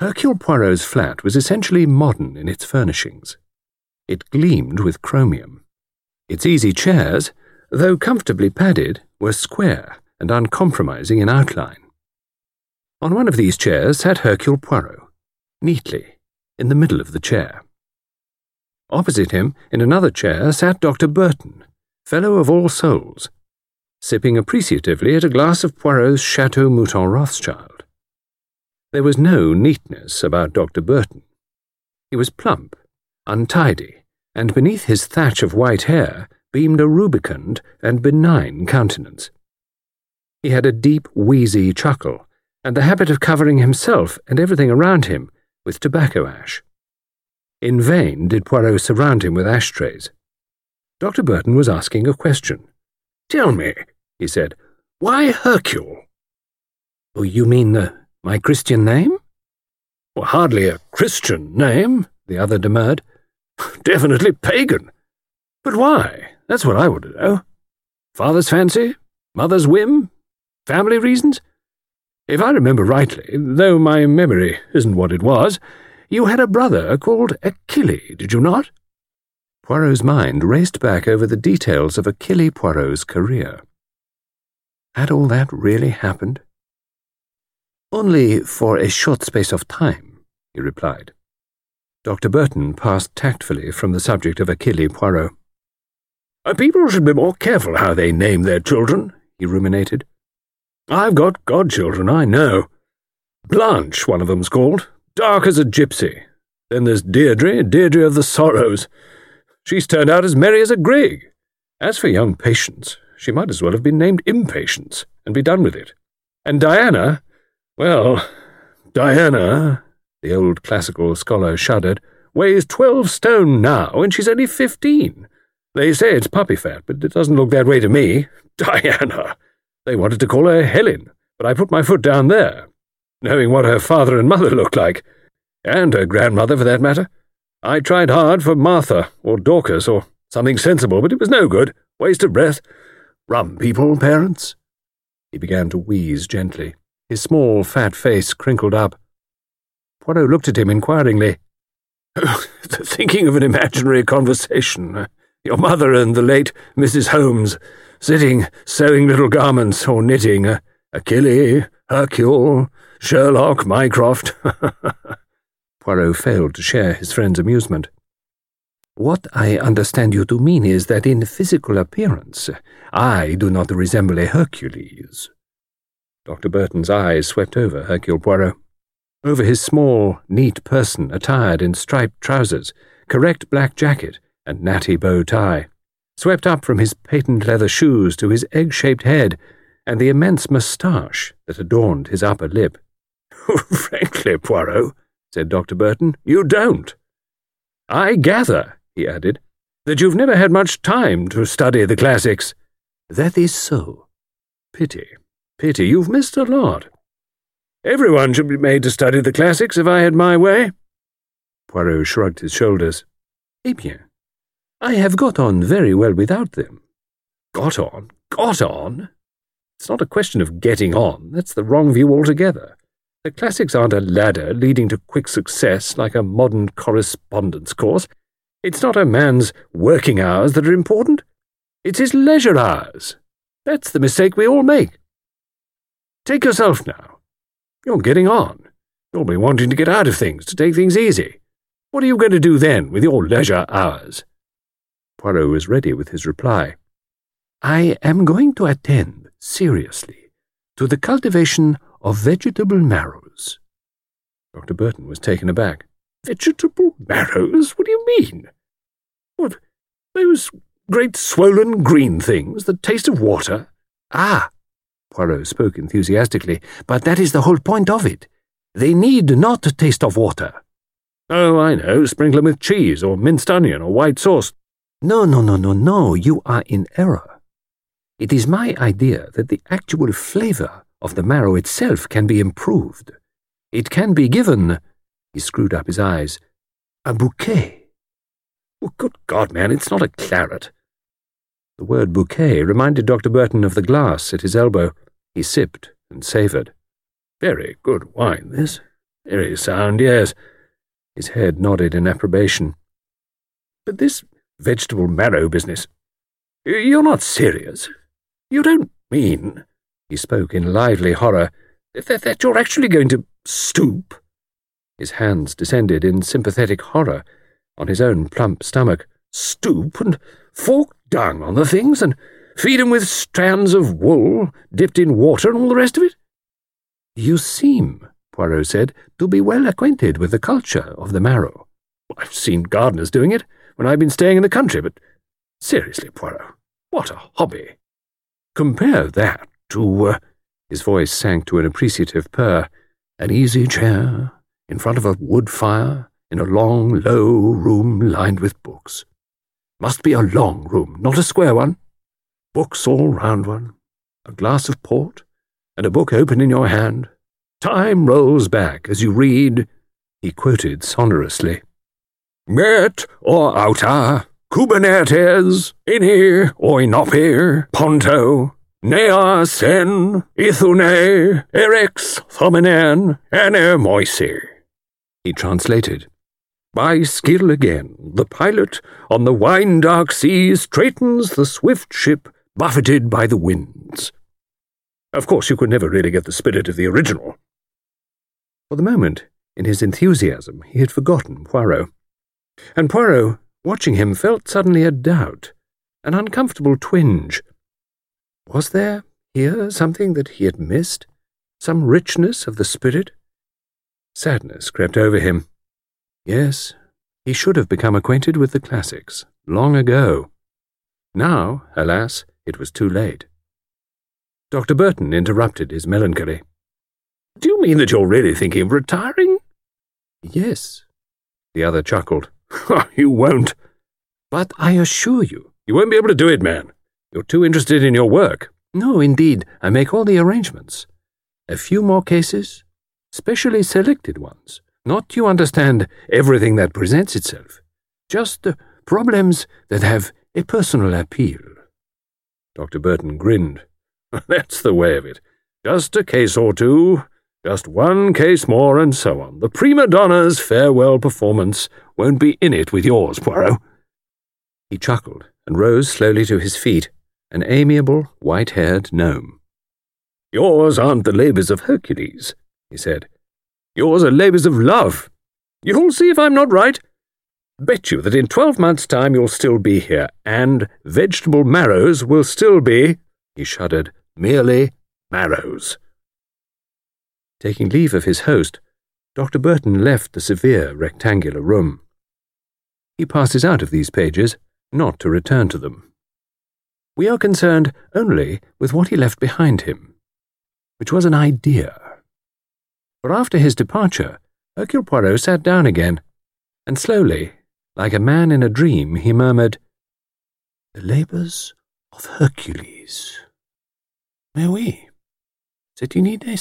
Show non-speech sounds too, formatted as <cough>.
Hercule Poirot's flat was essentially modern in its furnishings. It gleamed with chromium. Its easy chairs, though comfortably padded, were square and uncompromising in outline. On one of these chairs sat Hercule Poirot, neatly, in the middle of the chair. Opposite him, in another chair, sat Dr. Burton, Fellow of All Souls, sipping appreciatively at a glass of Poirot's Chateau Mouton Rothschild. There was no neatness about Dr. Burton. He was plump, untidy, and beneath his thatch of white hair beamed a rubicund and benign countenance. He had a deep, wheezy chuckle, and the habit of covering himself and everything around him with tobacco ash. In vain did Poirot surround him with ashtrays. Dr. Burton was asking a question. Tell me, he said, why Hercule? Oh, you mean uh, my Christian name? Well, hardly a Christian name, the other demurred. <laughs> Definitely pagan. But why? That's what I want to know. Father's fancy? Mother's whim? Family reasons? If I remember rightly, though my memory isn't what it was, you had a brother called Achille, did you not? Poirot's mind raced back over the details of Achille Poirot's career. Had all that really happened? Only for a short space of time, he replied. Dr. Burton passed tactfully from the subject of Achille Poirot. People should be more careful how they name their children, he ruminated. I've got godchildren, I know. Blanche, one of them's called dark as a gypsy. Then there's Deirdre, Deirdre of the Sorrows. She's turned out as merry as a grig. As for young Patience, she might as well have been named Impatience and be done with it. And Diana, well, Diana, the old classical scholar shuddered, weighs twelve stone now, and she's only fifteen. They say it's puppy fat, but it doesn't look that way to me. <laughs> Diana! They wanted to call her Helen, but I put my foot down there knowing what her father and mother looked like, and her grandmother for that matter. I tried hard for Martha, or Dorcas, or something sensible, but it was no good. Waste of breath. Rum people, parents. He began to wheeze gently. His small, fat face crinkled up. Poirot looked at him inquiringly. <laughs> Thinking of an imaginary conversation. Your mother and the late Mrs. Holmes, sitting sewing little garments or knitting. Achille, Hercule, Sherlock, Mycroft. <laughs> Poirot failed to share his friend's amusement. What I understand you to mean is that in physical appearance, I do not resemble a Hercules. Dr. Burton's eyes swept over Hercule Poirot, over his small, neat person attired in striped trousers, correct black jacket, and natty bow tie, swept up from his patent leather shoes to his egg shaped head and the immense moustache that adorned his upper lip. <laughs> Frankly, Poirot, said Dr. Burton, you don't. I gather, he added, that you've never had much time to study the classics. That is so. Pity, pity, you've missed a lot. Everyone should be made to study the classics if I had my way. Poirot shrugged his shoulders. Eh bien, I have got on very well without them. Got on? Got on? It's not a question of getting on, that's the wrong view altogether. The classics aren't a ladder leading to quick success like a modern correspondence course. It's not a man's working hours that are important. It's his leisure hours. That's the mistake we all make. Take yourself now. You're getting on. You'll be wanting to get out of things, to take things easy. What are you going to do then with your leisure hours? Poirot was ready with his reply. I am going to attend seriously to the cultivation of vegetable marrows. Dr. Burton was taken aback. Vegetable marrows? What do you mean? What, those great swollen green things that taste of water? Ah, Poirot spoke enthusiastically, but that is the whole point of it. They need not taste of water. Oh, I know. Sprinkle them with cheese or minced onion or white sauce. No, no, no, no, no. You are in error. It is my idea that the actual flavour of the marrow itself can be improved. It can be given, he screwed up his eyes, a bouquet. Well, good God, man, it's not a claret. The word bouquet reminded Dr. Burton of the glass at his elbow. He sipped and savoured. Very good wine, this. Very sound, yes. His head nodded in approbation. But this vegetable marrow business. You're not serious. You don't mean, he spoke in lively horror, that, that you're actually going to stoop? His hands descended in sympathetic horror on his own plump stomach. Stoop and fork dung on the things and feed 'em with strands of wool dipped in water and all the rest of it? You seem, Poirot said, to be well acquainted with the culture of the marrow. I've seen gardeners doing it when I've been staying in the country, but seriously, Poirot, what a hobby. Compare that to. Uh, his voice sank to an appreciative purr. An easy chair, in front of a wood fire, in a long, low room lined with books. Must be a long room, not a square one. Books all round one, a glass of port, and a book open in your hand. Time rolls back as you read, he quoted sonorously. Met or outa, Kubernetes, inir or inopir, ponto, nea sen, ithune, erex thominen, ene moisi. He translated. By skill again, the pilot on the wine dark sea straightens the swift ship buffeted by the winds. Of course, you could never really get the spirit of the original. For the moment, in his enthusiasm, he had forgotten Poirot. And Poirot, watching him, felt suddenly a doubt, an uncomfortable twinge. Was there here something that he had missed? Some richness of the spirit? Sadness crept over him. Yes, he should have become acquainted with the classics long ago. Now, alas, it was too late. Dr. Burton interrupted his melancholy. Do you mean that you're really thinking of retiring? Yes. The other chuckled. <laughs> you won't. But I assure you, you won't be able to do it, man. You're too interested in your work. No, indeed, I make all the arrangements. A few more cases, specially selected ones. Not, you understand, everything that presents itself. Just the problems that have a personal appeal. Dr. Burton grinned. <laughs> That's the way of it. Just a case or two, just one case more, and so on. The prima donna's farewell performance won't be in it with yours, Poirot. He chuckled and rose slowly to his feet, an amiable, white haired gnome. Yours aren't the labours of Hercules, he said. Yours are labours of love. You'll see if I'm not right. Bet you that in twelve months' time you'll still be here, and vegetable marrows will still be, he shuddered, merely marrows. Taking leave of his host, Dr. Burton left the severe rectangular room. He passes out of these pages, not to return to them. We are concerned only with what he left behind him, which was an idea. For after his departure, Hercule Poirot sat down again, and slowly, like a man in a dream, he murmured, The labours of Hercules. Mais oui, c'est une idée.